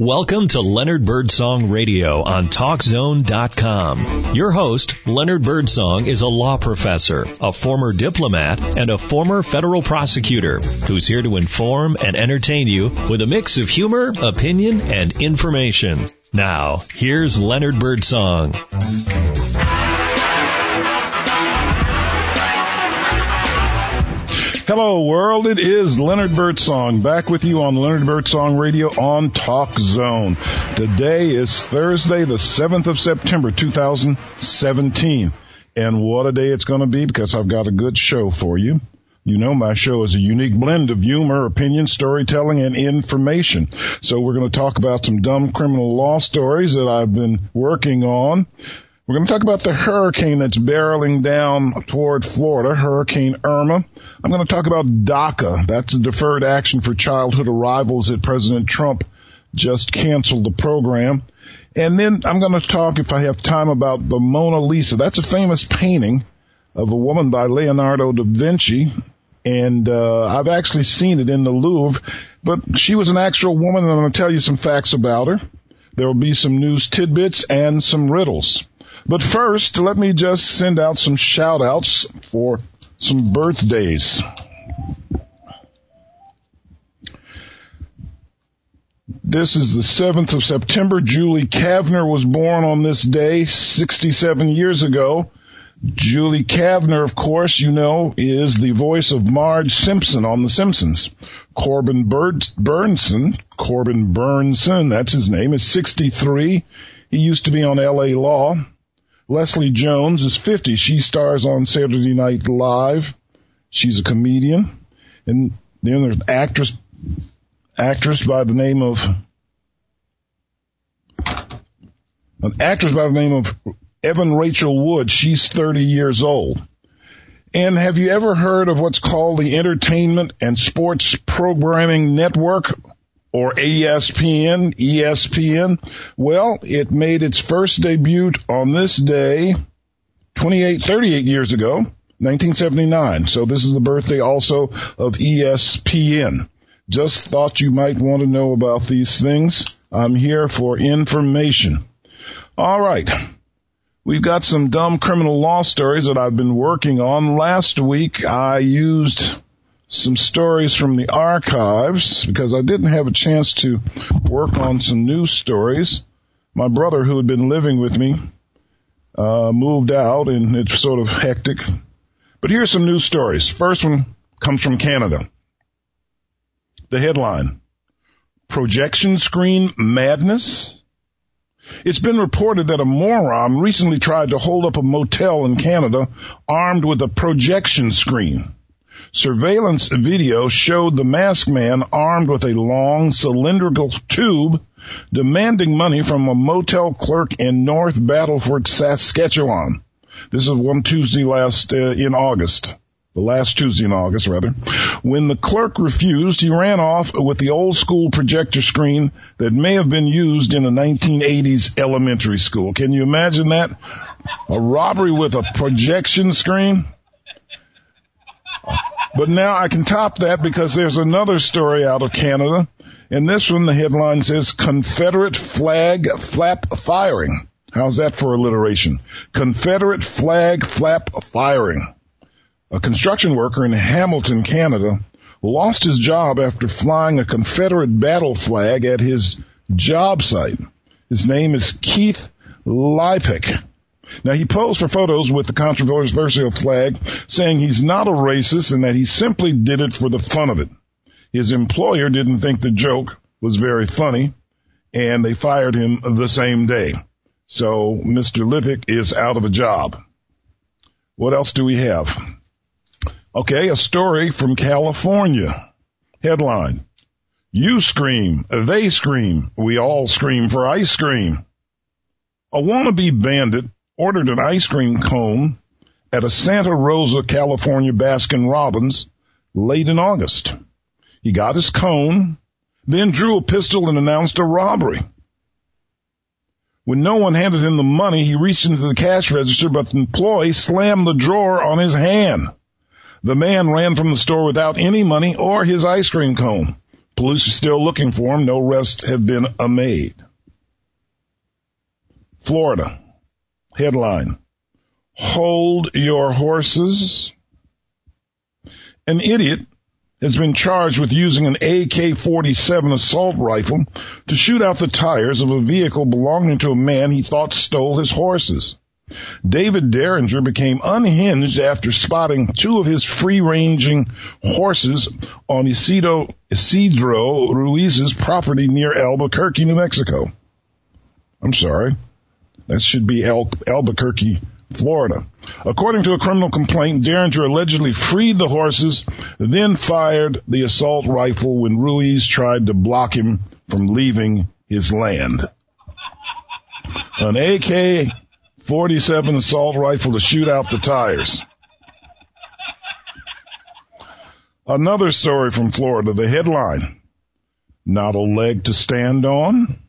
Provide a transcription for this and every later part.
Welcome to Leonard Birdsong Radio on TalkZone.com. Your host, Leonard Birdsong, is a law professor, a former diplomat, and a former federal prosecutor who's here to inform and entertain you with a mix of humor, opinion, and information. Now, here's Leonard Birdsong. Hello world, it is Leonard Birdsong back with you on Leonard Birdsong Radio on Talk Zone. Today is Thursday, the 7th of September 2017. And what a day it's going to be because I've got a good show for you. You know my show is a unique blend of humor, opinion, storytelling, and information. So we're going to talk about some dumb criminal law stories that I've been working on. We're going to talk about the hurricane that's barreling down toward Florida, Hurricane Irma. I'm going to talk about DACA. That's a deferred action for childhood arrivals that President Trump just canceled the program. And then I'm going to talk, if I have time, about the Mona Lisa. That's a famous painting of a woman by Leonardo da Vinci. And uh, I've actually seen it in the Louvre. But she was an actual woman, and I'm going to tell you some facts about her. There will be some news tidbits and some riddles. But first, let me just send out some shout outs for some birthdays. This is the 7th of September. Julie Kavner was born on this day 67 years ago. Julie Kavner, of course, you know, is the voice of Marge Simpson on The Simpsons. Corbin Bernsen, Corbin Bernsen, that's his name, is 63. He used to be on LA Law. Leslie Jones is 50. She stars on Saturday Night Live. She's a comedian. And then there's an actress, actress by the name of, an actress by the name of Evan Rachel Wood. She's 30 years old. And have you ever heard of what's called the Entertainment and Sports Programming Network or ESPN, ESPN. Well, it made its first debut on this day 28, 38 years ago, 1979. So this is the birthday also of ESPN. Just thought you might want to know about these things. I'm here for information. All right. We've got some dumb criminal law stories that I've been working on. Last week I used some stories from the archives because I didn't have a chance to work on some news stories. My brother, who had been living with me, uh, moved out and it's sort of hectic. But here's some news stories. First one comes from Canada. The headline, projection screen madness. It's been reported that a moron recently tried to hold up a motel in Canada armed with a projection screen. Surveillance video showed the masked man armed with a long cylindrical tube demanding money from a motel clerk in North Battleford, Saskatchewan. This is one Tuesday last uh, in August. The last Tuesday in August, rather. When the clerk refused, he ran off with the old school projector screen that may have been used in a 1980s elementary school. Can you imagine that? A robbery with a projection screen? But now I can top that because there's another story out of Canada. And this one, the headline says Confederate flag flap firing. How's that for alliteration? Confederate flag flap firing. A construction worker in Hamilton, Canada lost his job after flying a Confederate battle flag at his job site. His name is Keith Lipik. Now he posed for photos with the controversial flag saying he's not a racist and that he simply did it for the fun of it. His employer didn't think the joke was very funny and they fired him the same day. So Mr. Lippick is out of a job. What else do we have? Okay, a story from California. Headline. You scream, they scream, we all scream for ice cream. A wannabe bandit ordered an ice cream cone at a Santa Rosa, California Baskin Robbins late in August. He got his cone, then drew a pistol and announced a robbery. When no one handed him the money, he reached into the cash register, but the employee slammed the drawer on his hand. The man ran from the store without any money or his ice cream cone. Police are still looking for him. No arrests have been made. Florida. Headline. Hold your horses. An idiot has been charged with using an AK-47 assault rifle to shoot out the tires of a vehicle belonging to a man he thought stole his horses. David Derringer became unhinged after spotting two of his free-ranging horses on Isidro, Isidro Ruiz's property near Albuquerque, New Mexico. I'm sorry. That should be Al- Albuquerque, Florida. According to a criminal complaint, Derringer allegedly freed the horses, then fired the assault rifle when Ruiz tried to block him from leaving his land. An AK 47 assault rifle to shoot out the tires. Another story from Florida, the headline, not a leg to stand on.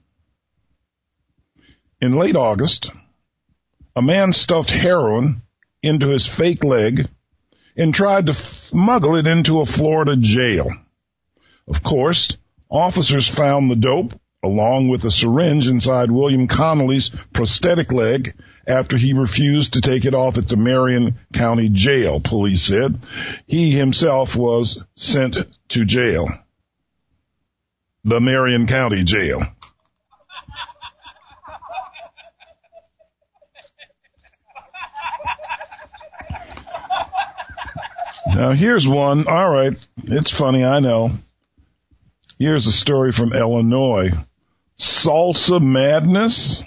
In late August, a man stuffed heroin into his fake leg and tried to smuggle it into a Florida jail. Of course, officers found the dope along with a syringe inside William Connolly's prosthetic leg after he refused to take it off at the Marion County Jail, police said. He himself was sent to jail. The Marion County Jail. Now here's one. All right. It's funny. I know. Here's a story from Illinois. Salsa madness?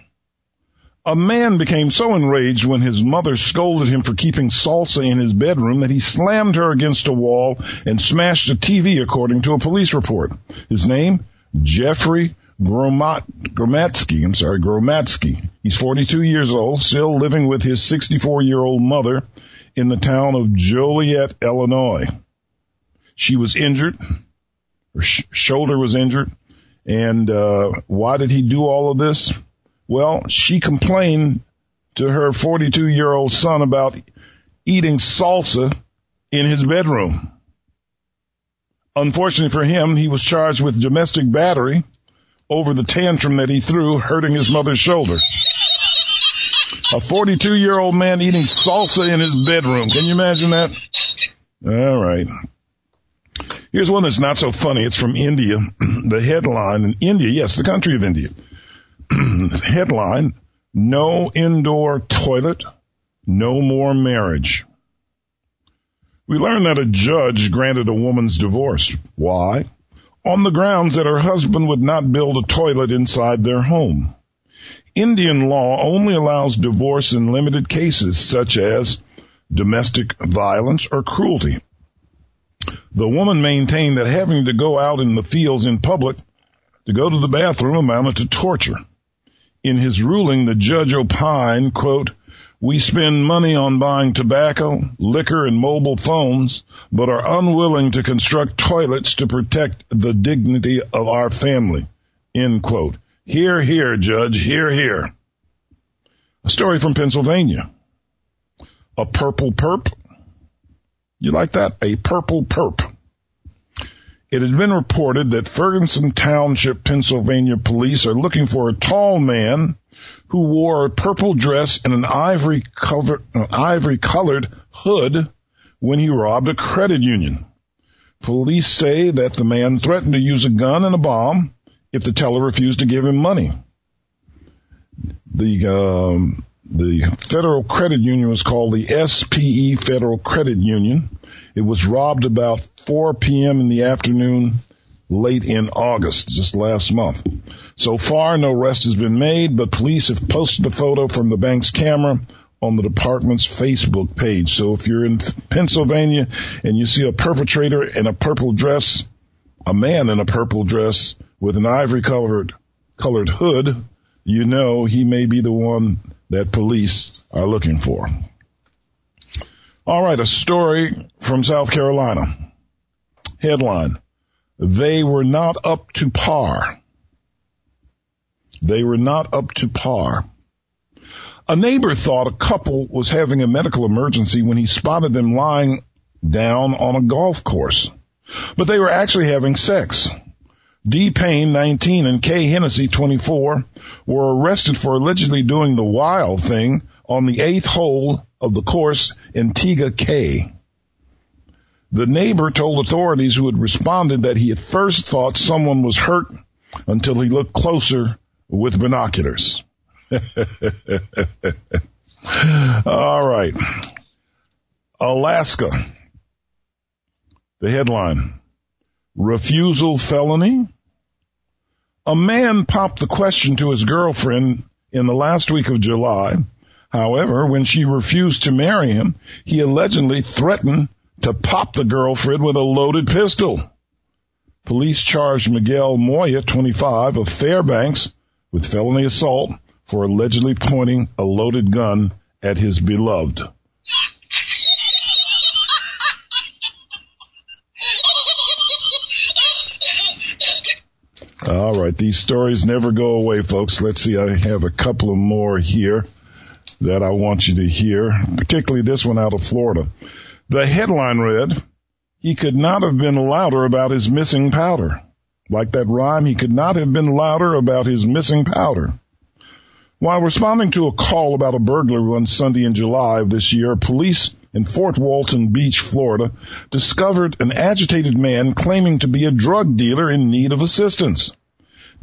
A man became so enraged when his mother scolded him for keeping salsa in his bedroom that he slammed her against a wall and smashed a TV according to a police report. His name? Jeffrey Gromat, Gromatsky. I'm sorry, Gromatsky. He's 42 years old, still living with his 64 year old mother in the town of Joliet, Illinois. She was injured. Her sh- shoulder was injured. And, uh, why did he do all of this? Well, she complained to her 42 year old son about eating salsa in his bedroom. Unfortunately for him, he was charged with domestic battery over the tantrum that he threw, hurting his mother's shoulder. A 42 year old man eating salsa in his bedroom. Can you imagine that? All right. Here's one that's not so funny. It's from India. the headline in India, yes, the country of India. headline, no indoor toilet, no more marriage. We learned that a judge granted a woman's divorce. Why? On the grounds that her husband would not build a toilet inside their home. Indian law only allows divorce in limited cases such as domestic violence or cruelty. The woman maintained that having to go out in the fields in public to go to the bathroom amounted to torture. In his ruling, the judge opined, quote, we spend money on buying tobacco, liquor, and mobile phones, but are unwilling to construct toilets to protect the dignity of our family. End quote. Here, here, Judge, here, here. A story from Pennsylvania. A purple perp. You like that? A purple perp. It had been reported that Ferguson Township, Pennsylvania police are looking for a tall man who wore a purple dress and an ivory covered, uh, ivory colored hood when he robbed a credit union. Police say that the man threatened to use a gun and a bomb if the teller refused to give him money. The um, the Federal Credit Union was called the SPE Federal Credit Union. It was robbed about 4 p.m. in the afternoon late in August, just last month. So far, no arrest has been made, but police have posted a photo from the bank's camera on the department's Facebook page. So if you're in Pennsylvania and you see a perpetrator in a purple dress, a man in a purple dress with an ivory colored colored hood, you know he may be the one that police are looking for. All right, a story from South Carolina. Headline. They were not up to par. They were not up to par. A neighbor thought a couple was having a medical emergency when he spotted them lying down on a golf course. But they were actually having sex. D. Payne, 19, and K. Hennessy, 24, were arrested for allegedly doing the wild thing on the eighth hole of the course in Tega Cay. The neighbor told authorities who had responded that he at first thought someone was hurt until he looked closer with binoculars. All right. Alaska. The headline. Refusal felony? A man popped the question to his girlfriend in the last week of July. However, when she refused to marry him, he allegedly threatened to pop the girlfriend with a loaded pistol. Police charged Miguel Moya, 25, of Fairbanks with felony assault for allegedly pointing a loaded gun at his beloved. All right, these stories never go away, folks. Let's see, I have a couple of more here that I want you to hear, particularly this one out of Florida. The headline read, he could not have been louder about his missing powder. Like that rhyme, he could not have been louder about his missing powder. While responding to a call about a burglary one Sunday in July of this year, police in Fort Walton Beach, Florida, discovered an agitated man claiming to be a drug dealer in need of assistance.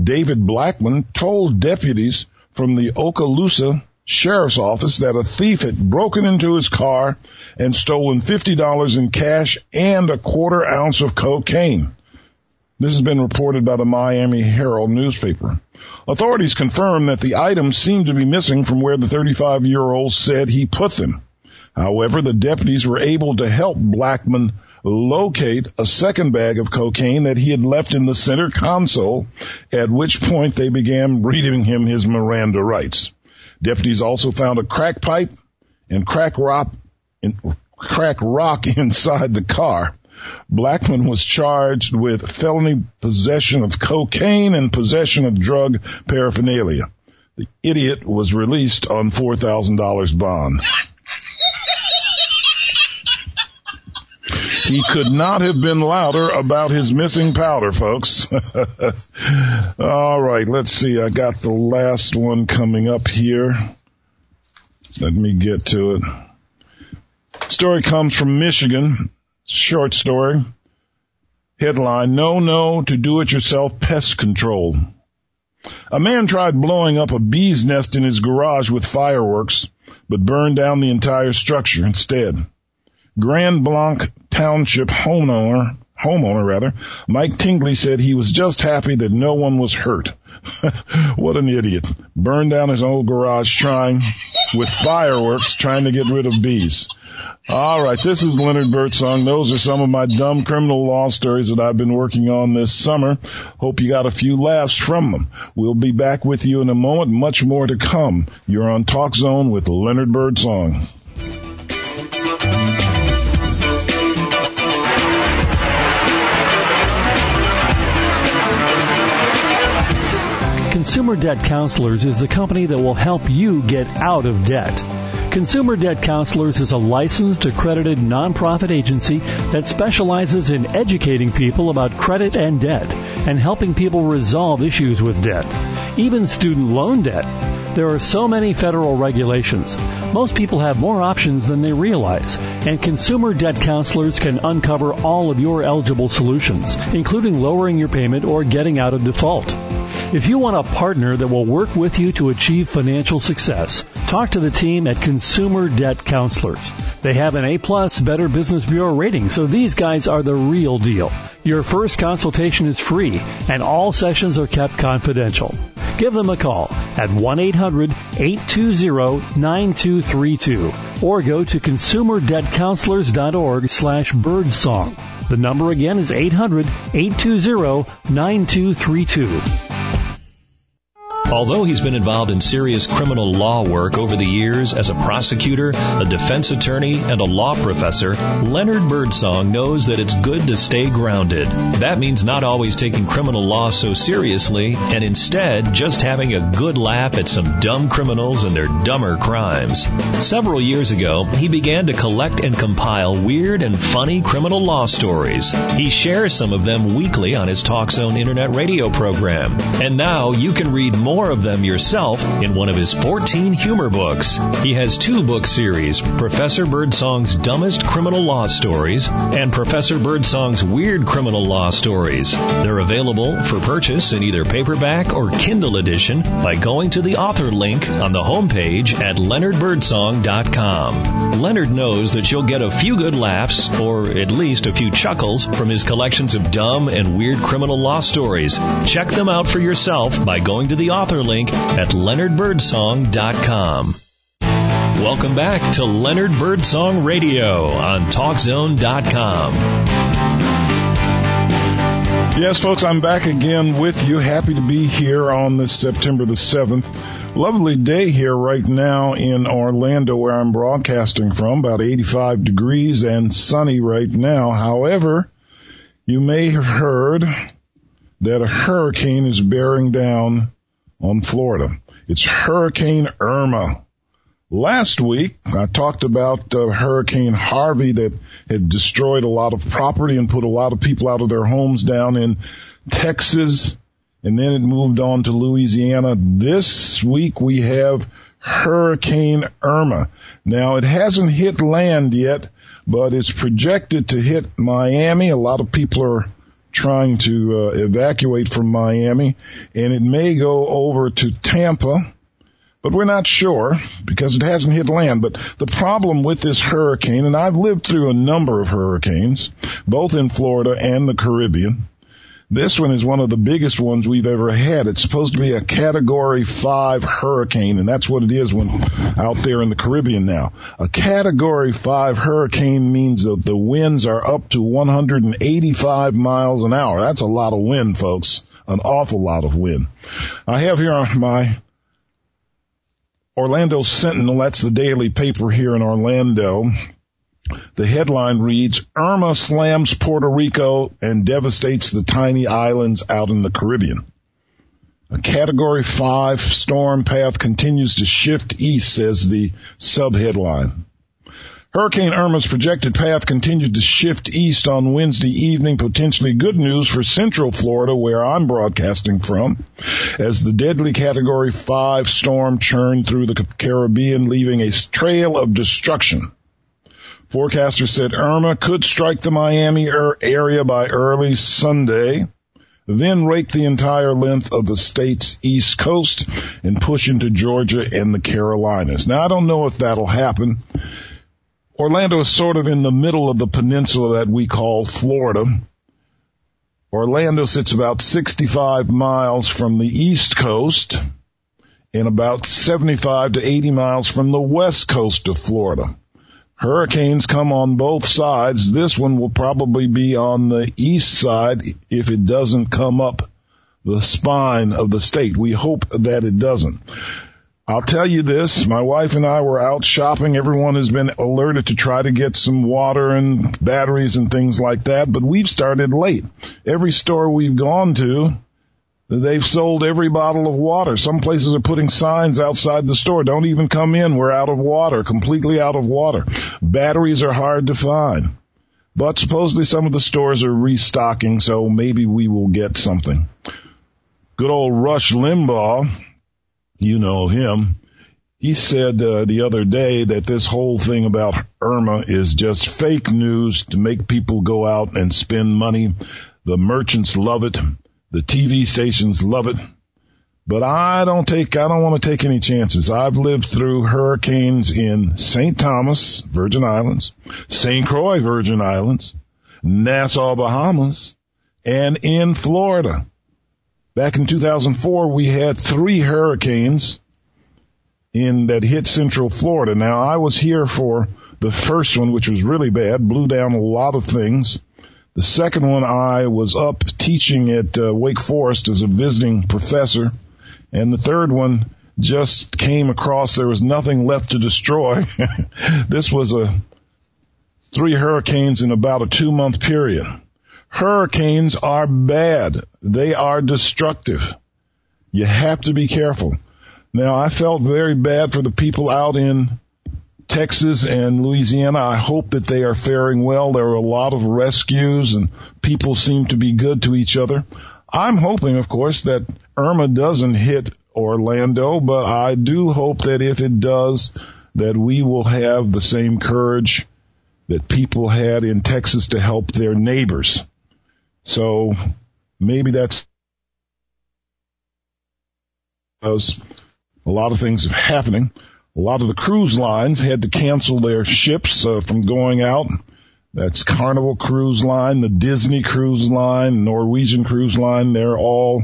David Blackman told deputies from the Okaloosa Sheriff's Office that a thief had broken into his car and stolen $50 in cash and a quarter ounce of cocaine. This has been reported by the Miami Herald newspaper. Authorities confirmed that the items seemed to be missing from where the 35 year old said he put them. However, the deputies were able to help Blackman locate a second bag of cocaine that he had left in the center console, at which point they began reading him his Miranda rights. Deputies also found a crack pipe and crack rock, crack rock inside the car. Blackman was charged with felony possession of cocaine and possession of drug paraphernalia. The idiot was released on $4,000 bond. He could not have been louder about his missing powder, folks. All right, let's see. I got the last one coming up here. Let me get to it. Story comes from Michigan. Short story. Headline, no, no to do-it-yourself pest control. A man tried blowing up a bee's nest in his garage with fireworks, but burned down the entire structure instead. Grand Blanc Township homeowner, homeowner rather, Mike Tingley said he was just happy that no one was hurt. what an idiot. Burned down his old garage trying, with fireworks, trying to get rid of bees. All right, this is Leonard Birdsong. Those are some of my dumb criminal law stories that I've been working on this summer. Hope you got a few laughs from them. We'll be back with you in a moment. Much more to come. You're on Talk Zone with Leonard Birdsong. Consumer Debt Counselors is a company that will help you get out of debt. Consumer Debt Counselors is a licensed, accredited nonprofit agency that specializes in educating people about credit and debt and helping people resolve issues with debt, even student loan debt. There are so many federal regulations. Most people have more options than they realize, and consumer debt counselors can uncover all of your eligible solutions, including lowering your payment or getting out of default. If you want a partner that will work with you to achieve financial success, talk to the team at Consumer Debt Counselors. They have an A-plus Better Business Bureau rating, so these guys are the real deal. Your first consultation is free, and all sessions are kept confidential. Give them a call at 1-800-820-9232 or go to consumerdebtcounselors.org slash birdsong. The number again is 800-820-9232. Although he's been involved in serious criminal law work over the years as a prosecutor, a defense attorney, and a law professor, Leonard Birdsong knows that it's good to stay grounded. That means not always taking criminal law so seriously and instead just having a good laugh at some dumb criminals and their dumber crimes. Several years ago, he began to collect and compile weird and funny criminal law stories. He shares some of them weekly on his TalkZone internet radio program. And now you can read more of them yourself in one of his 14 humor books. He has two book series, Professor Birdsong's Dumbest Criminal Law Stories and Professor Birdsong's Weird Criminal Law Stories. They're available for purchase in either paperback or Kindle edition by going to the author link on the homepage at leonardbirdsong.com. Leonard knows that you'll get a few good laughs, or at least a few chuckles, from his collections of dumb and weird criminal law stories. Check them out for yourself by going to the author link at leonardbirdsong.com. Welcome back to Leonard Birdsong Radio on TalkZone.com. Yes, folks, I'm back again with you. Happy to be here on this September the 7th. Lovely day here right now in Orlando where I'm broadcasting from, about 85 degrees and sunny right now. However, you may have heard that a hurricane is bearing down on Florida. It's Hurricane Irma. Last week, I talked about uh, Hurricane Harvey that had destroyed a lot of property and put a lot of people out of their homes down in Texas, and then it moved on to Louisiana. This week we have Hurricane Irma. Now it hasn't hit land yet, but it's projected to hit Miami. A lot of people are trying to uh, evacuate from Miami, and it may go over to Tampa but we're not sure because it hasn't hit land. But the problem with this hurricane, and I've lived through a number of hurricanes, both in Florida and the Caribbean. This one is one of the biggest ones we've ever had. It's supposed to be a category five hurricane, and that's what it is when out there in the Caribbean now. A category five hurricane means that the winds are up to 185 miles an hour. That's a lot of wind, folks. An awful lot of wind. I have here on my Orlando Sentinel, that's the daily paper here in Orlando. The headline reads, Irma slams Puerto Rico and devastates the tiny islands out in the Caribbean. A category five storm path continues to shift east, says the subheadline. Hurricane Irma's projected path continued to shift east on Wednesday evening, potentially good news for central Florida where I'm broadcasting from, as the deadly category 5 storm churned through the Caribbean leaving a trail of destruction. Forecasters said Irma could strike the Miami er, area by early Sunday, then rake the entire length of the state's east coast and push into Georgia and the Carolinas. Now I don't know if that'll happen. Orlando is sort of in the middle of the peninsula that we call Florida. Orlando sits about 65 miles from the east coast and about 75 to 80 miles from the west coast of Florida. Hurricanes come on both sides. This one will probably be on the east side if it doesn't come up the spine of the state. We hope that it doesn't. I'll tell you this, my wife and I were out shopping. Everyone has been alerted to try to get some water and batteries and things like that, but we've started late. Every store we've gone to, they've sold every bottle of water. Some places are putting signs outside the store. Don't even come in. We're out of water, completely out of water. Batteries are hard to find. But supposedly some of the stores are restocking, so maybe we will get something. Good old Rush Limbaugh you know him. He said uh, the other day that this whole thing about Irma is just fake news to make people go out and spend money. The merchants love it. The TV stations love it. But I don't take, I don't want to take any chances. I've lived through hurricanes in St. Thomas, Virgin Islands, St. Croix, Virgin Islands, Nassau, Bahamas, and in Florida. Back in 2004, we had three hurricanes in that hit central Florida. Now I was here for the first one, which was really bad, blew down a lot of things. The second one, I was up teaching at uh, Wake Forest as a visiting professor, and the third one just came across. There was nothing left to destroy. this was a three hurricanes in about a two month period. Hurricanes are bad. They are destructive. You have to be careful. Now I felt very bad for the people out in Texas and Louisiana. I hope that they are faring well. There are a lot of rescues and people seem to be good to each other. I'm hoping, of course, that Irma doesn't hit Orlando, but I do hope that if it does, that we will have the same courage that people had in Texas to help their neighbors. So maybe that's because a lot of things are happening. A lot of the cruise lines had to cancel their ships uh, from going out. That's Carnival Cruise Line, the Disney Cruise Line, Norwegian Cruise Line. They're all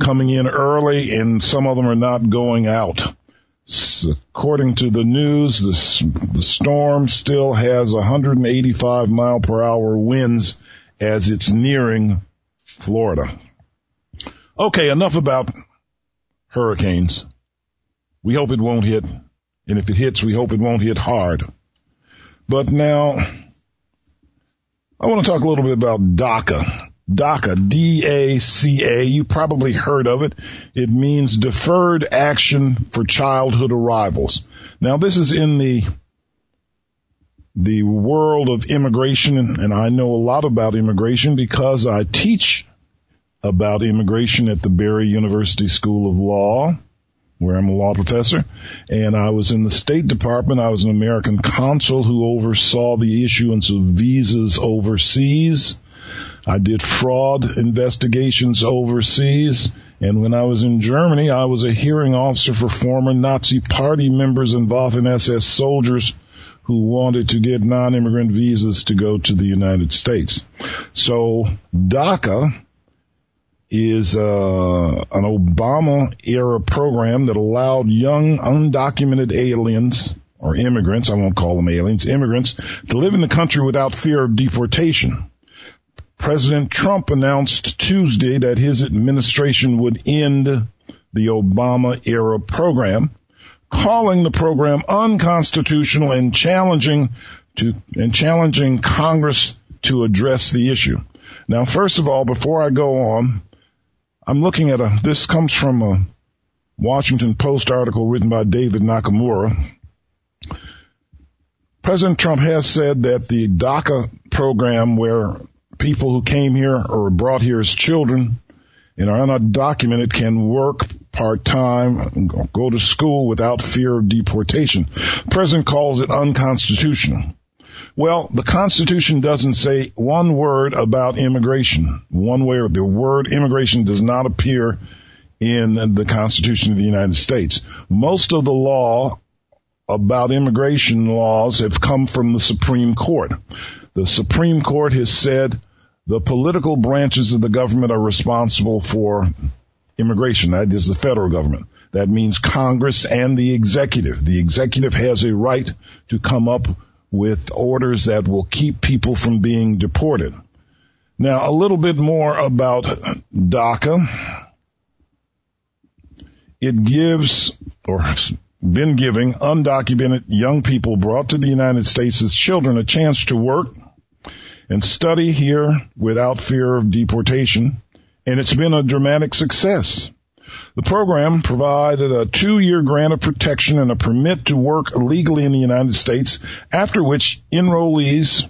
coming in early and some of them are not going out. According to the news, the, the storm still has 185 mile per hour winds as it's nearing Florida. Okay, enough about hurricanes. We hope it won't hit, and if it hits, we hope it won't hit hard. But now, I want to talk a little bit about DACA. DACA, D-A-C-A, you probably heard of it. It means Deferred Action for Childhood Arrivals. Now this is in the, the world of immigration and I know a lot about immigration because I teach about immigration at the Barry University School of Law where I'm a law professor. And I was in the State Department. I was an American consul who oversaw the issuance of visas overseas. I did fraud investigations overseas. And when I was in Germany, I was a hearing officer for former Nazi party members and Waffen-SS soldiers who wanted to get non-immigrant visas to go to the United States. So DACA is uh, an Obama era program that allowed young undocumented aliens or immigrants, I won't call them aliens, immigrants, to live in the country without fear of deportation. President Trump announced Tuesday that his administration would end the Obama era program, calling the program unconstitutional and challenging to, and challenging Congress to address the issue. Now, first of all, before I go on, I'm looking at a, this comes from a Washington Post article written by David Nakamura. President Trump has said that the DACA program where people who came here or brought here as children and are undocumented can work part-time, go to school without fear of deportation. The president calls it unconstitutional. Well, the Constitution doesn't say one word about immigration. One way or the word immigration does not appear in the Constitution of the United States. Most of the law about immigration laws have come from the Supreme Court. The Supreme Court has said the political branches of the government are responsible for immigration. That is the federal government. That means Congress and the executive. The executive has a right to come up with orders that will keep people from being deported. Now, a little bit more about DACA. It gives, or has been giving, undocumented young people brought to the United States as children a chance to work and study here without fear of deportation, and it's been a dramatic success. The program provided a two-year grant of protection and a permit to work legally in the United States, after which enrollees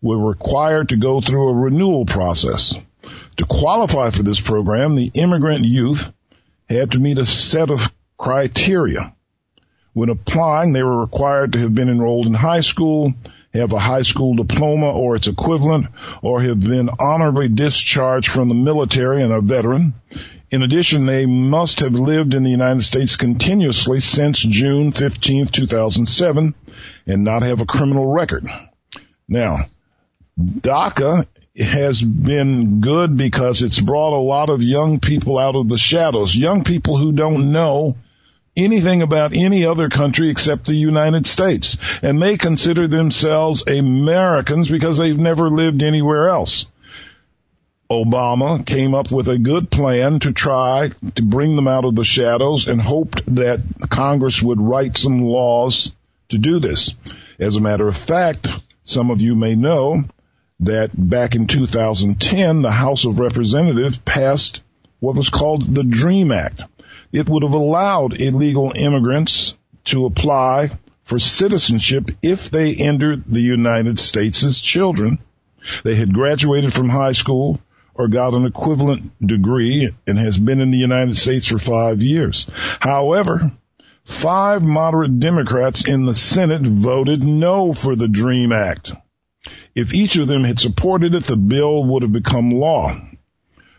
were required to go through a renewal process. To qualify for this program, the immigrant youth had to meet a set of criteria. When applying, they were required to have been enrolled in high school, have a high school diploma or its equivalent, or have been honorably discharged from the military and a veteran. In addition, they must have lived in the United States continuously since June 15, 2007 and not have a criminal record. Now, DACA has been good because it's brought a lot of young people out of the shadows, young people who don't know anything about any other country except the United States. And they consider themselves Americans because they've never lived anywhere else. Obama came up with a good plan to try to bring them out of the shadows and hoped that Congress would write some laws to do this. As a matter of fact, some of you may know that back in 2010, the House of Representatives passed what was called the DREAM Act. It would have allowed illegal immigrants to apply for citizenship if they entered the United States as children. They had graduated from high school or got an equivalent degree and has been in the United States for five years. However, five moderate Democrats in the Senate voted no for the DREAM Act. If each of them had supported it, the bill would have become law.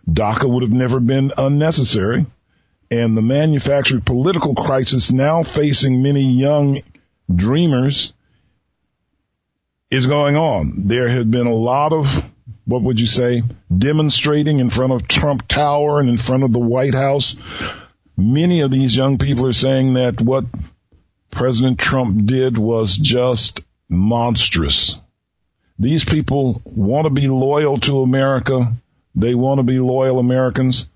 DACA would have never been unnecessary. And the manufactured political crisis now facing many young dreamers is going on. There had been a lot of, what would you say, demonstrating in front of Trump Tower and in front of the White House. Many of these young people are saying that what President Trump did was just monstrous. These people want to be loyal to America. They want to be loyal Americans.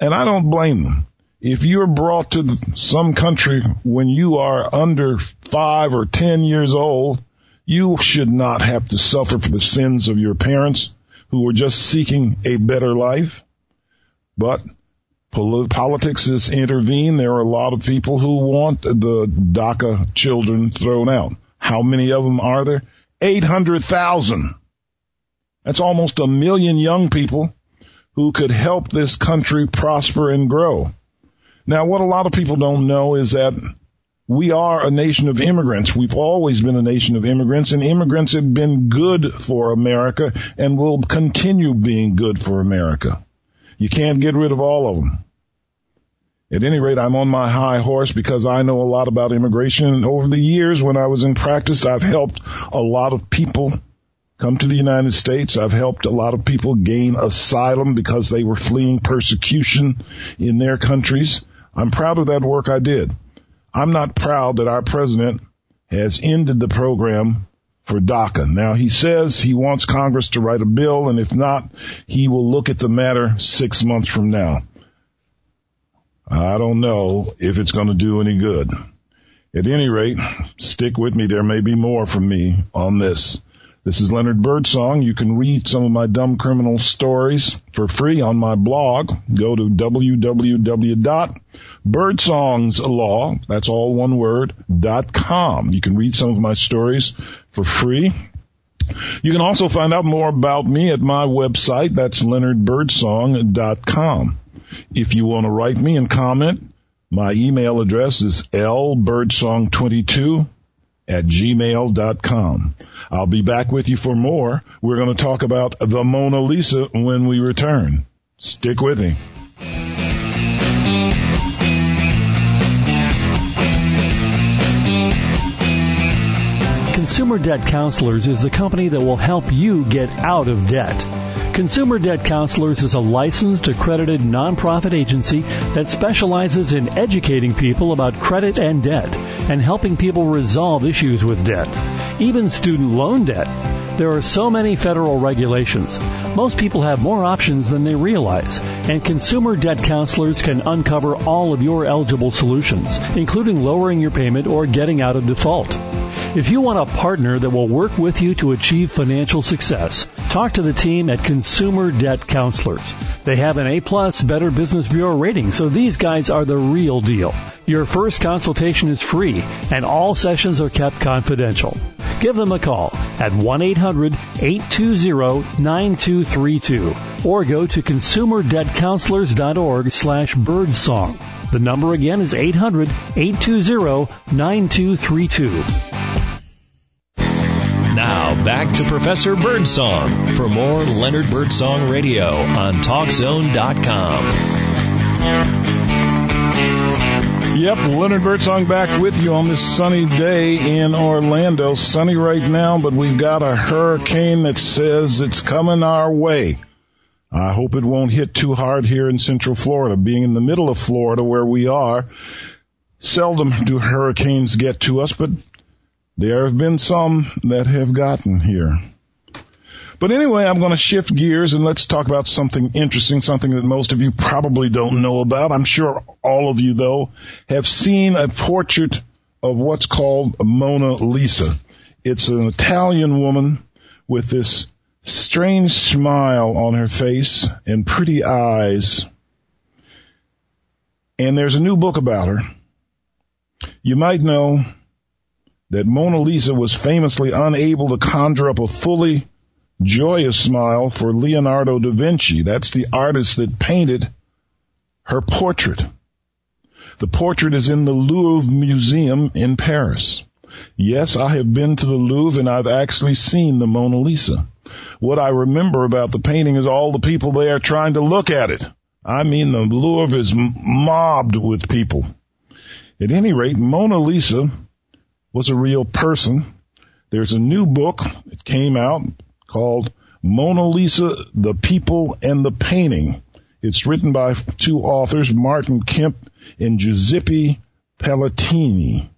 And I don't blame them. If you're brought to some country when you are under five or ten years old, you should not have to suffer for the sins of your parents who were just seeking a better life. But politics has intervened. There are a lot of people who want the DACA children thrown out. How many of them are there? 800,000. That's almost a million young people who could help this country prosper and grow. Now, what a lot of people don't know is that we are a nation of immigrants. We've always been a nation of immigrants and immigrants have been good for America and will continue being good for America. You can't get rid of all of them. At any rate, I'm on my high horse because I know a lot about immigration. And over the years when I was in practice, I've helped a lot of people come to the United States. I've helped a lot of people gain asylum because they were fleeing persecution in their countries. I'm proud of that work I did. I'm not proud that our president has ended the program for DACA. Now he says he wants Congress to write a bill and if not, he will look at the matter six months from now. I don't know if it's going to do any good. At any rate, stick with me. There may be more from me on this. This is Leonard Birdsong. You can read some of my dumb criminal stories for free on my blog. Go to www.birdsongslaw, that's all one word, dot com. You can read some of my stories for free. You can also find out more about me at my website. That's leonardbirdsong.com. If you want to write me and comment, my email address is lbirdsong22 at gmail.com. I'll be back with you for more. We're going to talk about the Mona Lisa when we return. Stick with me. Consumer Debt Counselors is the company that will help you get out of debt. Consumer Debt Counselors is a licensed, accredited nonprofit agency that specializes in educating people about credit and debt and helping people resolve issues with debt, even student loan debt. There are so many federal regulations. Most people have more options than they realize, and consumer debt counselors can uncover all of your eligible solutions, including lowering your payment or getting out of default. If you want a partner that will work with you to achieve financial success, talk to the team at Consumer Debt Counselors. They have an A-plus Better Business Bureau rating, so these guys are the real deal. Your first consultation is free, and all sessions are kept confidential. Give them a call at 1-800-820-9232 or go to consumerdebtcounselors.org slash birdsong. The number again is 800-820-9232. Now back to Professor Birdsong for more Leonard Birdsong Radio on TalkZone.com. Yep, Leonard Birdsong back with you on this sunny day in Orlando. Sunny right now, but we've got a hurricane that says it's coming our way. I hope it won't hit too hard here in Central Florida. Being in the middle of Florida where we are, seldom do hurricanes get to us, but there have been some that have gotten here. But anyway, I'm going to shift gears and let's talk about something interesting, something that most of you probably don't know about. I'm sure all of you though have seen a portrait of what's called Mona Lisa. It's an Italian woman with this strange smile on her face and pretty eyes. And there's a new book about her. You might know that Mona Lisa was famously unable to conjure up a fully joyous smile for Leonardo da Vinci. That's the artist that painted her portrait. The portrait is in the Louvre Museum in Paris. Yes, I have been to the Louvre and I've actually seen the Mona Lisa. What I remember about the painting is all the people there trying to look at it. I mean, the Louvre is mobbed with people. At any rate, Mona Lisa was a real person. There's a new book that came out called Mona Lisa, the People and the Painting. It's written by two authors, Martin Kemp and Giuseppe Palatini.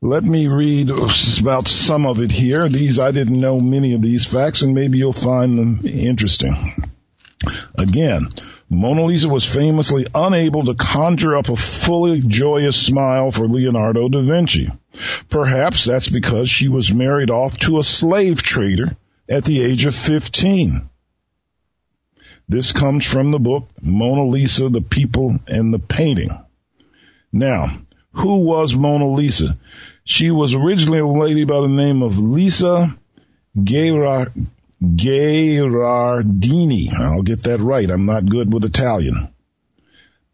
Let me read about some of it here. These, I didn't know many of these facts and maybe you'll find them interesting. Again, Mona Lisa was famously unable to conjure up a fully joyous smile for Leonardo da Vinci. Perhaps that's because she was married off to a slave trader at the age of 15. This comes from the book Mona Lisa, the People and the Painting. Now, who was Mona Lisa? She was originally a lady by the name of Lisa Gherardini. I'll get that right. I'm not good with Italian.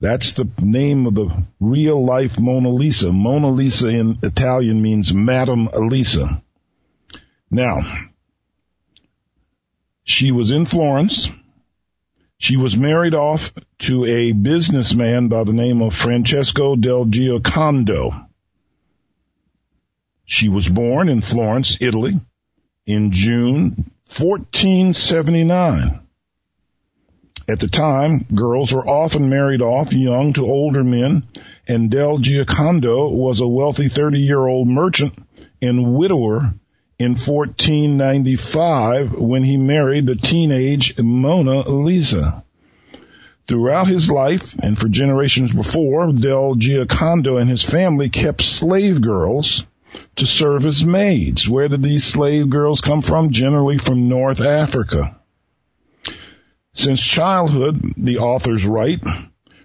That's the name of the real life Mona Lisa. Mona Lisa in Italian means Madam Elisa. Now, she was in Florence. She was married off to a businessman by the name of Francesco del Giocondo. She was born in Florence, Italy in June 1479. At the time, girls were often married off young to older men, and Del Giocondo was a wealthy 30 year old merchant and widower in 1495 when he married the teenage Mona Lisa. Throughout his life and for generations before, Del Giocondo and his family kept slave girls to serve as maids. Where did these slave girls come from? Generally from North Africa. Since childhood, the authors write,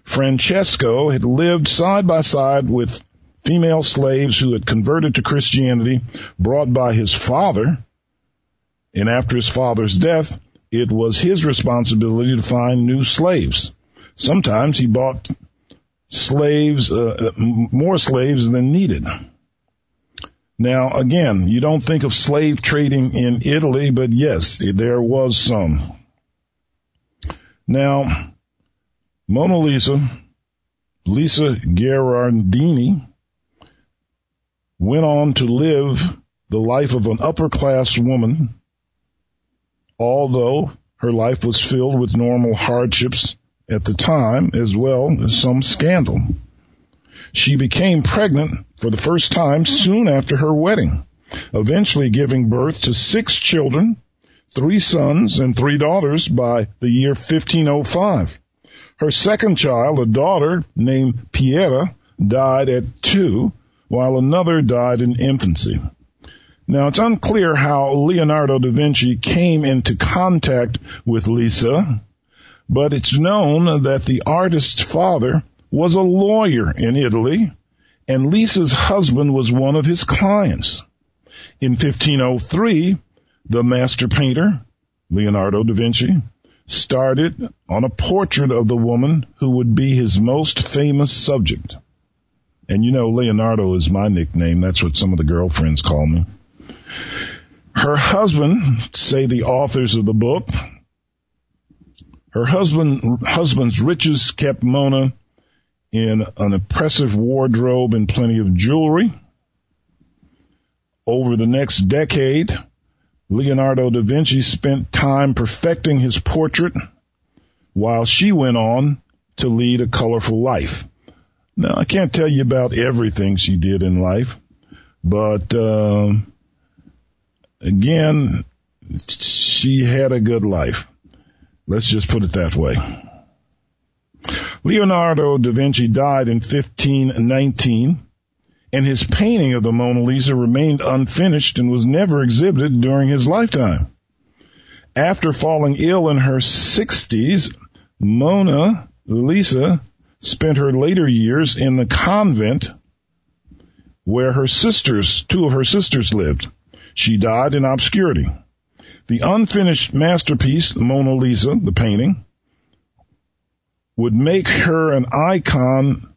Francesco had lived side by side with female slaves who had converted to Christianity brought by his father. And after his father's death, it was his responsibility to find new slaves. Sometimes he bought slaves, uh, more slaves than needed. Now, again, you don't think of slave trading in Italy, but yes, there was some. Now, Mona Lisa, Lisa Gherardini, went on to live the life of an upper class woman, although her life was filled with normal hardships at the time as well as some scandal. She became pregnant for the first time soon after her wedding, eventually giving birth to six children, three sons and three daughters by the year 1505. Her second child, a daughter named Piera, died at two, while another died in infancy. Now it's unclear how Leonardo da Vinci came into contact with Lisa, but it's known that the artist's father was a lawyer in Italy and Lisa's husband was one of his clients. In 1503, the master painter, Leonardo da Vinci, started on a portrait of the woman who would be his most famous subject. And you know, Leonardo is my nickname. That's what some of the girlfriends call me. Her husband, say the authors of the book, her husband, husband's riches kept Mona in an impressive wardrobe and plenty of jewelry. Over the next decade, Leonardo da Vinci spent time perfecting his portrait while she went on to lead a colorful life. Now, I can't tell you about everything she did in life, but uh, again, she had a good life. Let's just put it that way. Leonardo da Vinci died in 1519 and his painting of the Mona Lisa remained unfinished and was never exhibited during his lifetime. After falling ill in her 60s, Mona Lisa spent her later years in the convent where her sisters, two of her sisters lived. She died in obscurity. The unfinished masterpiece, the Mona Lisa, the painting, would make her an icon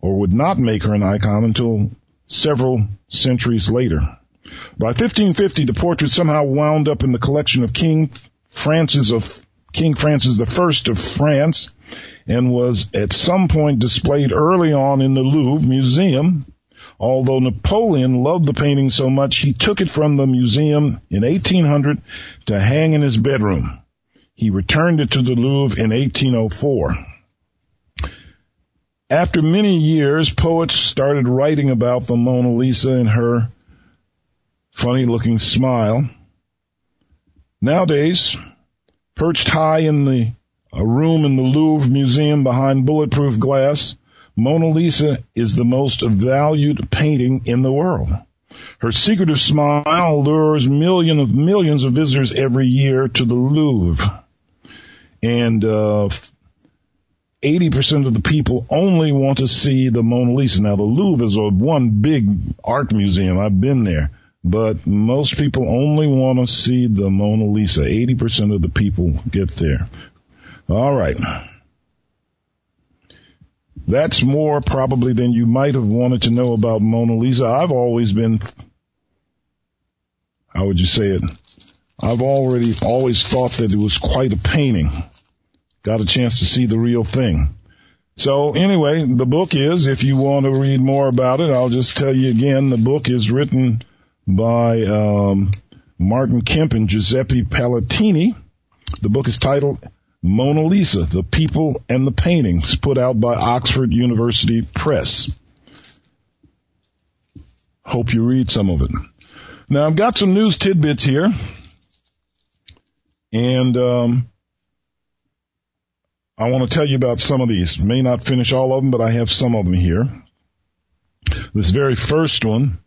or would not make her an icon until several centuries later. By 1550, the portrait somehow wound up in the collection of King Francis of King Francis I of France and was at some point displayed early on in the Louvre Museum. Although Napoleon loved the painting so much, he took it from the museum in 1800 to hang in his bedroom. He returned it to the Louvre in 1804. After many years, poets started writing about the Mona Lisa and her funny looking smile. Nowadays, perched high in the a room in the Louvre Museum behind bulletproof glass, Mona Lisa is the most valued painting in the world. Her secretive smile lures millions of millions of visitors every year to the Louvre. And uh, 80% of the people only want to see the Mona Lisa. Now the Louvre is a one big art museum. I've been there, but most people only want to see the Mona Lisa. 80% of the people get there. All right. That's more probably than you might have wanted to know about Mona Lisa. I've always been, how would you say it? I've already always thought that it was quite a painting got a chance to see the real thing. So anyway, the book is, if you want to read more about it, I'll just tell you again, the book is written by um, Martin Kemp and Giuseppe Palatini. The book is titled Mona Lisa, The People and the Paintings, put out by Oxford University Press. Hope you read some of it. Now I've got some news tidbits here. And um, I want to tell you about some of these. May not finish all of them, but I have some of them here. This very first one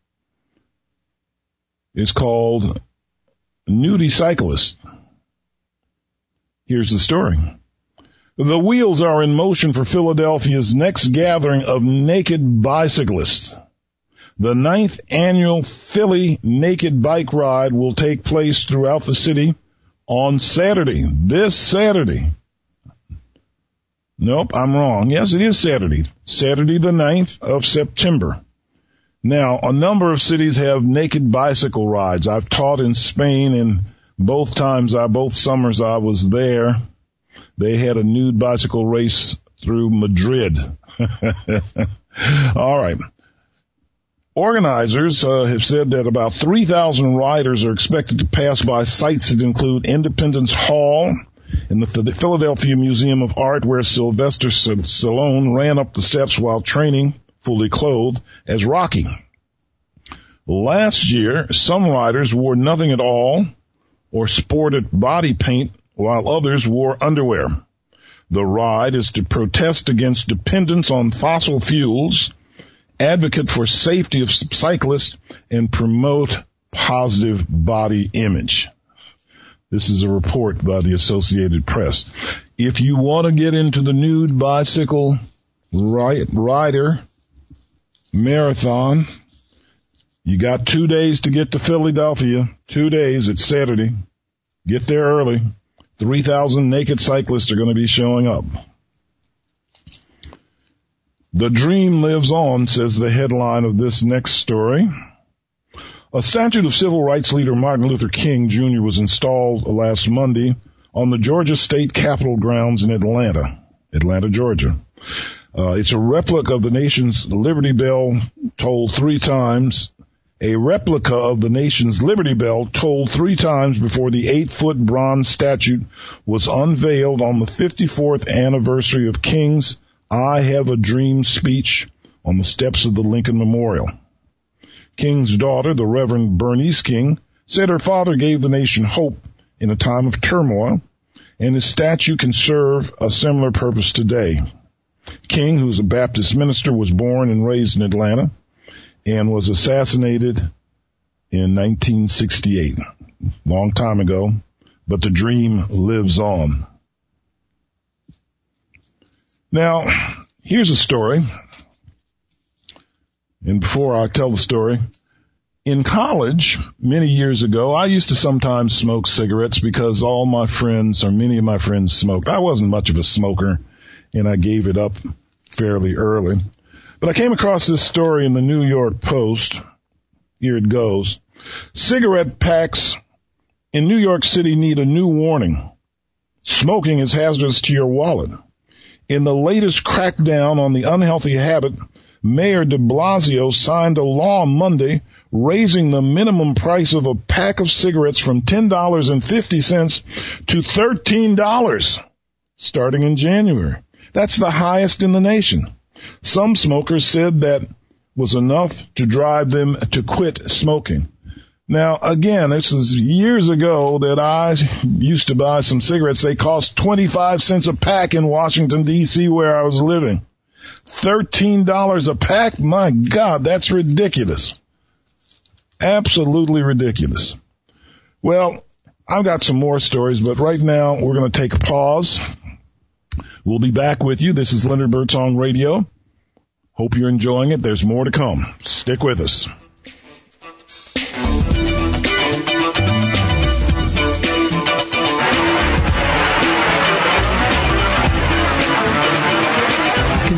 is called Nudie Cyclist. Here's the story. The wheels are in motion for Philadelphia's next gathering of naked bicyclists. The ninth annual Philly Naked Bike Ride will take place throughout the city on Saturday, this Saturday, Nope, I'm wrong. Yes, it is Saturday. Saturday the 9th of September. Now, a number of cities have naked bicycle rides. I've taught in Spain and both times I, both summers I was there, they had a nude bicycle race through Madrid. All right. Organizers uh, have said that about 3,000 riders are expected to pass by sites that include Independence Hall, in the Philadelphia Museum of Art where Sylvester Stallone ran up the steps while training, fully clothed, as Rocky. Last year, some riders wore nothing at all or sported body paint while others wore underwear. The ride is to protest against dependence on fossil fuels, advocate for safety of cyclists, and promote positive body image. This is a report by the Associated Press. If you want to get into the nude bicycle rider marathon, you got two days to get to Philadelphia. Two days. It's Saturday. Get there early. 3,000 naked cyclists are going to be showing up. The dream lives on, says the headline of this next story. A statue of civil rights leader Martin Luther King Jr. was installed last Monday on the Georgia State Capitol grounds in Atlanta, Atlanta, Georgia. Uh, it's a replica of the nation's Liberty Bell tolled three times. A replica of the nation's Liberty Bell tolled three times before the eight foot bronze statue was unveiled on the 54th anniversary of King's I Have a Dream speech on the steps of the Lincoln Memorial. King's daughter, the Reverend Bernice King, said her father gave the nation hope in a time of turmoil, and his statue can serve a similar purpose today. King, who's a Baptist minister, was born and raised in Atlanta and was assassinated in 1968. Long time ago, but the dream lives on. Now, here's a story. And before I tell the story, in college, many years ago, I used to sometimes smoke cigarettes because all my friends or many of my friends smoked. I wasn't much of a smoker and I gave it up fairly early. But I came across this story in the New York Post. Here it goes. Cigarette packs in New York City need a new warning. Smoking is hazardous to your wallet. In the latest crackdown on the unhealthy habit, Mayor de Blasio signed a law Monday raising the minimum price of a pack of cigarettes from $10.50 to $13 starting in January. That's the highest in the nation. Some smokers said that was enough to drive them to quit smoking. Now, again, this is years ago that I used to buy some cigarettes. They cost 25 cents a pack in Washington DC where I was living. $13 a pack? My God, that's ridiculous. Absolutely ridiculous. Well, I've got some more stories, but right now we're going to take a pause. We'll be back with you. This is Leonard Birdsong Radio. Hope you're enjoying it. There's more to come. Stick with us.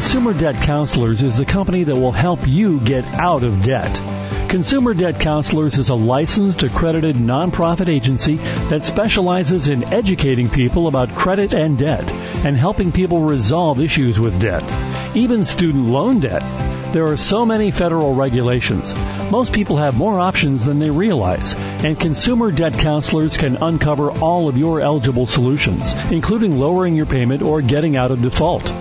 Consumer Debt Counselors is the company that will help you get out of debt. Consumer Debt Counselors is a licensed, accredited nonprofit agency that specializes in educating people about credit and debt and helping people resolve issues with debt, even student loan debt. There are so many federal regulations. Most people have more options than they realize, and consumer debt counselors can uncover all of your eligible solutions, including lowering your payment or getting out of default.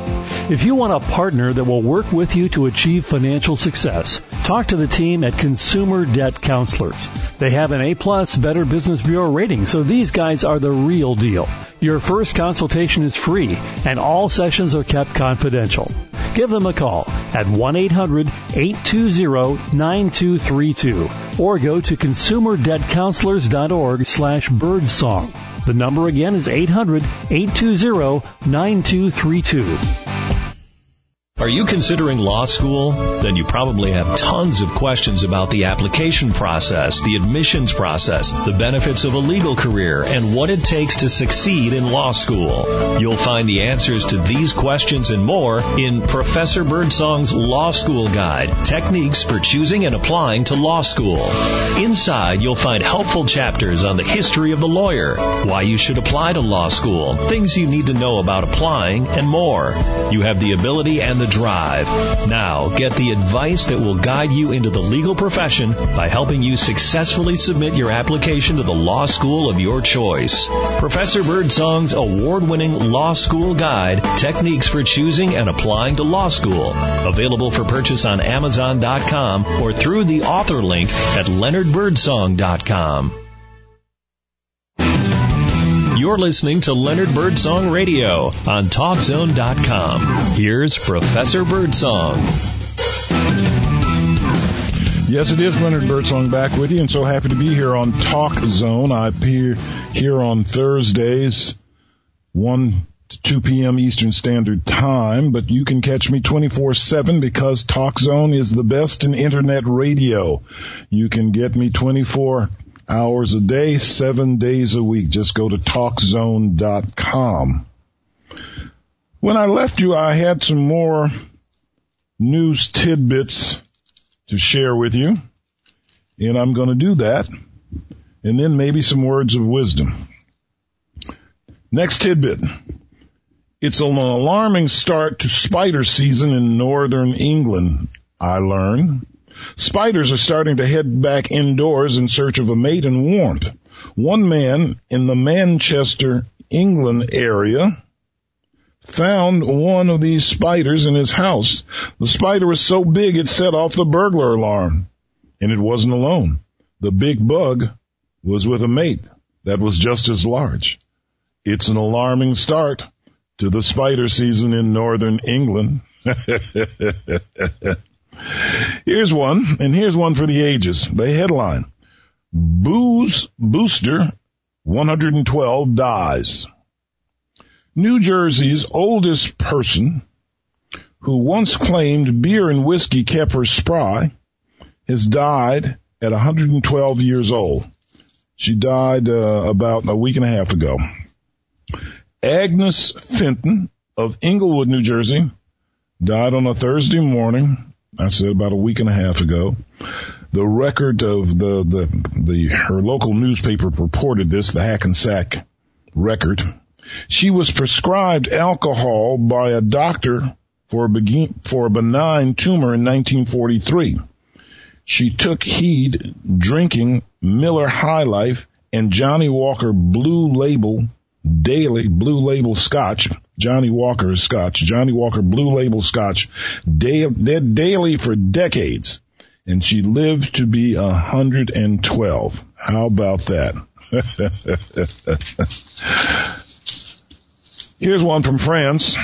If you want a partner that will work with you to achieve financial success, talk to the team at Consumer Debt Counselors. They have an A-plus Better Business Bureau rating, so these guys are the real deal. Your first consultation is free, and all sessions are kept confidential. Give them a call at 1-800-820-9232 or go to consumerdebtcounselors.org slash birdsong. The number again is 800-820-9232. Are you considering law school? Then you probably have tons of questions about the application process, the admissions process, the benefits of a legal career, and what it takes to succeed in law school. You'll find the answers to these questions and more in Professor Birdsong's Law School Guide, Techniques for Choosing and Applying to Law School. Inside, you'll find helpful chapters on the history of the lawyer, why you should apply to law school, things you need to know about applying, and more. You have the ability and the drive. Now, get the advice that will guide you into the legal profession by helping you successfully submit your application to the law school of your choice. Professor Birdsong's award-winning Law School Guide, Techniques for Choosing and Applying to Law School. Available for purchase on Amazon.com or through the author link at leonardbirdsong.com. You're listening to Leonard Birdsong Radio on TalkZone.com. Here's Professor Birdsong. Yes, it is Leonard Birdsong back with you, and so happy to be here on Talk Zone. I appear here on Thursdays, 1 to 2 p.m. Eastern Standard Time, but you can catch me 24-7 because Talk Zone is the best in internet radio. You can get me 24 hours a day, seven days a week. Just go to talkzone.com. When I left you, I had some more news tidbits to share with you, and I'm going to do that, and then maybe some words of wisdom. Next tidbit. It's an alarming start to spider season in northern England, I learned. Spiders are starting to head back indoors in search of a mate and warmth. One man in the Manchester, England area found one of these spiders in his house. The spider was so big it set off the burglar alarm. And it wasn't alone. The big bug was with a mate that was just as large. It's an alarming start to the spider season in northern England. here's one, and here's one for the ages. The headline, Booze Booster 112 dies. New Jersey's oldest person who once claimed beer and whiskey kept her spry has died at 112 years old. She died uh, about a week and a half ago. Agnes Fenton of Englewood, New Jersey, died on a Thursday morning. I said about a week and a half ago. The record of the, the, the, her local newspaper reported this, the Hackensack record. She was prescribed alcohol by a doctor for a, begin, for a benign tumor in 1943. She took heed drinking Miller High Life and Johnnie Walker Blue Label daily blue label scotch, Johnnie Walker scotch, Johnnie Walker blue label scotch, daily, daily for decades. And she lived to be a 112. How about that? Here's one from France.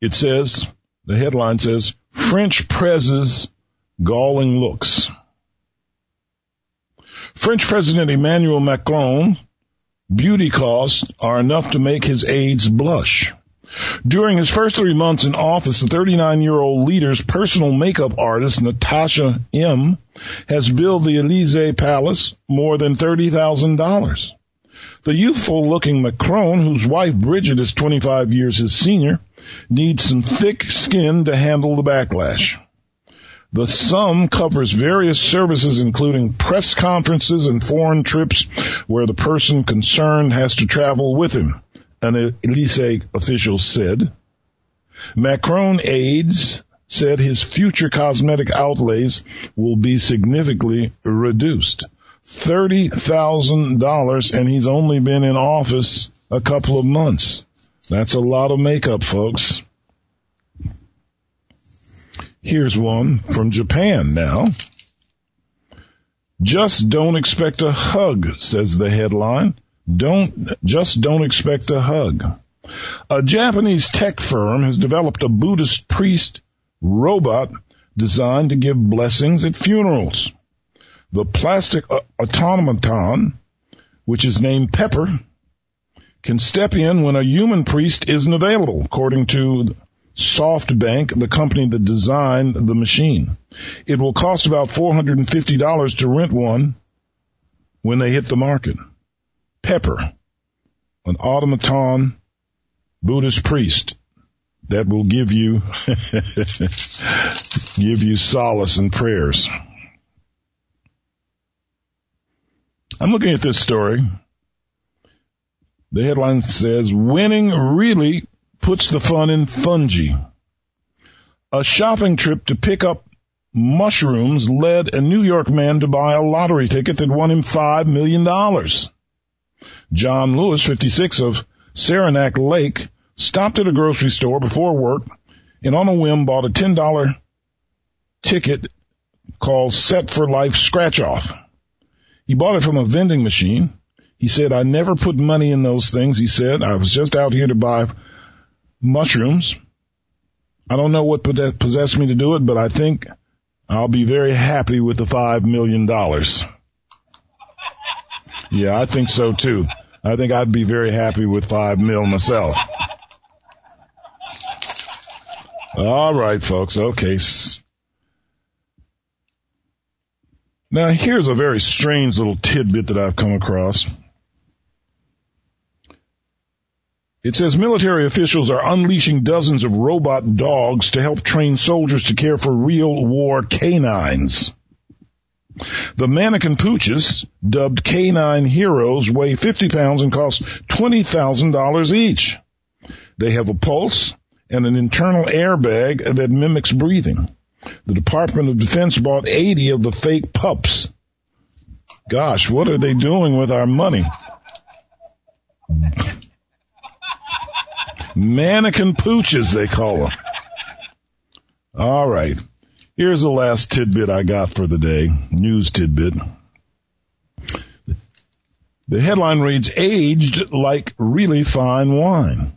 It says, the headline says, French presses galling looks. French President Emmanuel Macron beauty costs are enough to make his aides blush. During his first three months in office, the 39 year old leader's personal makeup artist, Natasha M, has billed the Elysee Palace more than $30,000. The youthful looking Macron, whose wife Bridget is 25 years his senior, needs some thick skin to handle the backlash. The sum covers various services including press conferences and foreign trips where the person concerned has to travel with him, an Elysee official said. Macron aides said his future cosmetic outlays will be significantly reduced. $30,000 and he's only been in office a couple of months. That's a lot of makeup, folks. Here's one from Japan now. Just don't expect a hug, says the headline. Don't, just don't expect a hug. A Japanese tech firm has developed a Buddhist priest robot designed to give blessings at funerals. The plastic uh, automaton, which is named Pepper, can step in when a human priest isn't available, according to SoftBank, the company that designed the machine. It will cost about $450 to rent one when they hit the market. Pepper, an automaton Buddhist priest that will give you, give you solace and prayers. I'm looking at this story. The headline says, winning really puts the fun in fungi. A shopping trip to pick up mushrooms led a New York man to buy a lottery ticket that won him $5 million. John Lewis, 56 of Saranac Lake, stopped at a grocery store before work and on a whim bought a $10 ticket called Set for Life Scratch Off. He bought it from a vending machine. He said, I never put money in those things. He said, I was just out here to buy mushrooms. I don't know what possessed me to do it, but I think I'll be very happy with the five million dollars. Yeah, I think so too. I think I'd be very happy with five mil myself. All right, folks. Okay. Now here's a very strange little tidbit that I've come across. It says military officials are unleashing dozens of robot dogs to help train soldiers to care for real war canines. The mannequin pooches, dubbed canine heroes, weigh 50 pounds and cost $20,000 each. They have a pulse and an internal airbag that mimics breathing. The Department of Defense bought 80 of the fake pups. Gosh, what are they doing with our money? Mannequin pooches, they call them. All right. Here's the last tidbit I got for the day. News tidbit. The headline reads, aged like really fine wine.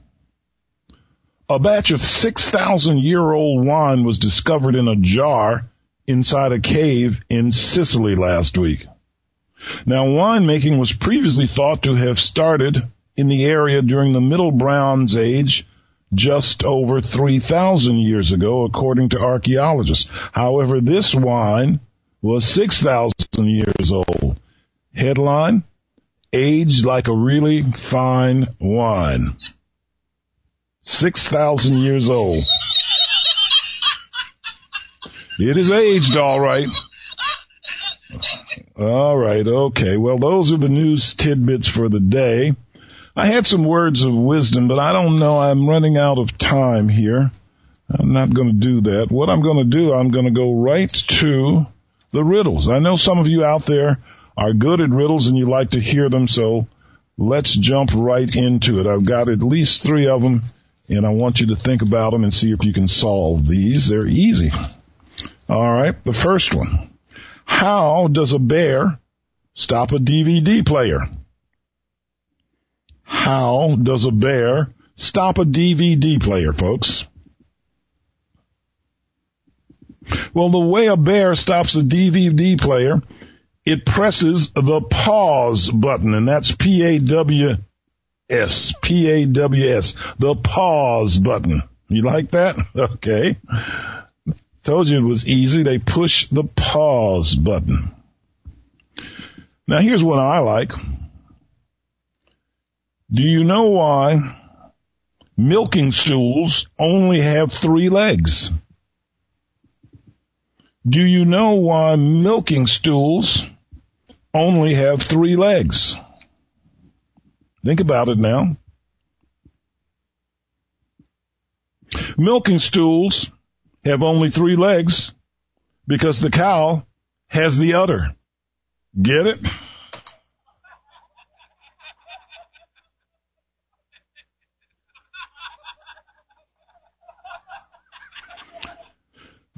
A batch of 6,000 year old wine was discovered in a jar inside a cave in Sicily last week. Now winemaking was previously thought to have started in the area during the Middle Bronze Age just over 3,000 years ago, according to archaeologists. However, this wine was 6,000 years old. Headline, aged like a really fine wine. 6,000 years old. It is aged all right. All right, okay. Well, those are the news tidbits for the day. I had some words of wisdom, but I don't know. I'm running out of time here. I'm not going to do that. What I'm going to do, I'm going to go right to the riddles. I know some of you out there are good at riddles and you like to hear them, so let's jump right into it. I've got at least three of them and I want you to think about them and see if you can solve these. They're easy. All right. The first one. How does a bear stop a DVD player? How does a bear stop a DVD player, folks? Well, the way a bear stops a DVD player, it presses the pause button, and that's P-A-W-S, P-A-W-S, the pause button. You like that? Okay. Told you it was easy. They push the pause button. Now here's what I like. Do you know why milking stools only have three legs? Do you know why milking stools only have three legs? Think about it now. Milking stools have only three legs because the cow has the udder. Get it?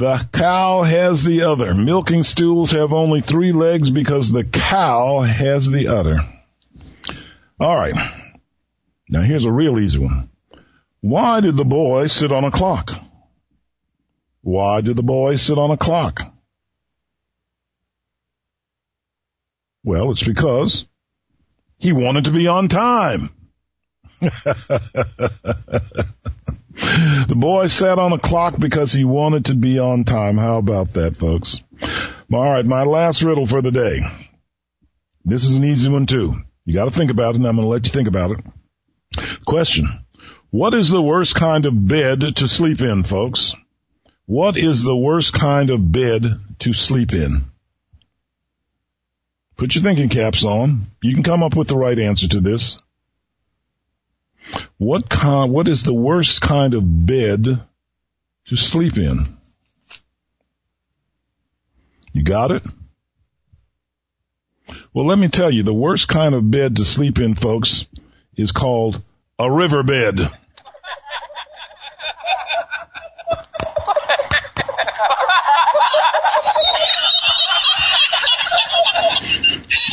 The cow has the other. Milking stools have only three legs because the cow has the udder. All right. Now here's a real easy one. Why did the boy sit on a clock? Why did the boy sit on a clock? Well, it's because he wanted to be on time. the boy sat on a clock because he wanted to be on time. How about that, folks? All right, my last riddle for the day. This is an easy one too. You got to think about it, and I'm going to let you think about it. Question. What is the worst kind of bed to sleep in, folks? What is the worst kind of bed to sleep in? Put your thinking caps on. You can come up with the right answer to this. What kind, what is the worst kind of bed to sleep in? You got it? Well, let me tell you, the worst kind of bed to sleep in, folks, is called a river bed.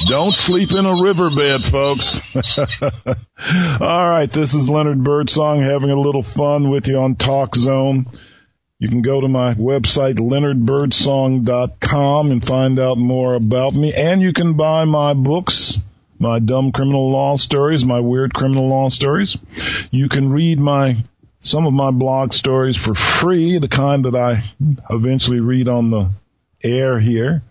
Don't sleep in a riverbed, folks. All right, this is Leonard Birdsong having a little fun with you on Talk Zone. You can go to my website, leonardbirdsong.com and find out more about me. And you can buy my books, my dumb criminal law stories, my weird criminal law stories. You can read my, some of my blog stories for free, the kind that I eventually read on the air here.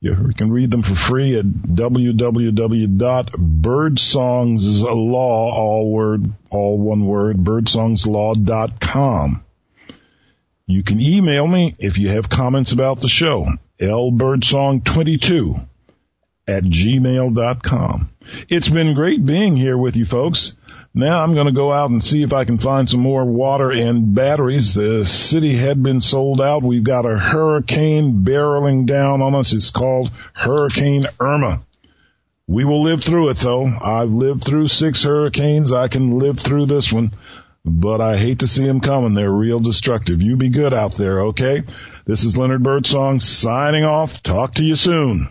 You can read them for free at www.birdsongslaw, all word, all one word, birdsongslaw.com. You can email me if you have comments about the show, lbirdsong22 at gmail.com. It's been great being here with you folks. Now I'm going to go out and see if I can find some more water and batteries. The city had been sold out. We've got a hurricane barreling down on us. It's called Hurricane Irma. We will live through it though. I've lived through six hurricanes. I can live through this one, but I hate to see them coming. They're real destructive. You be good out there, okay? This is Leonard Birdsong signing off. Talk to you soon.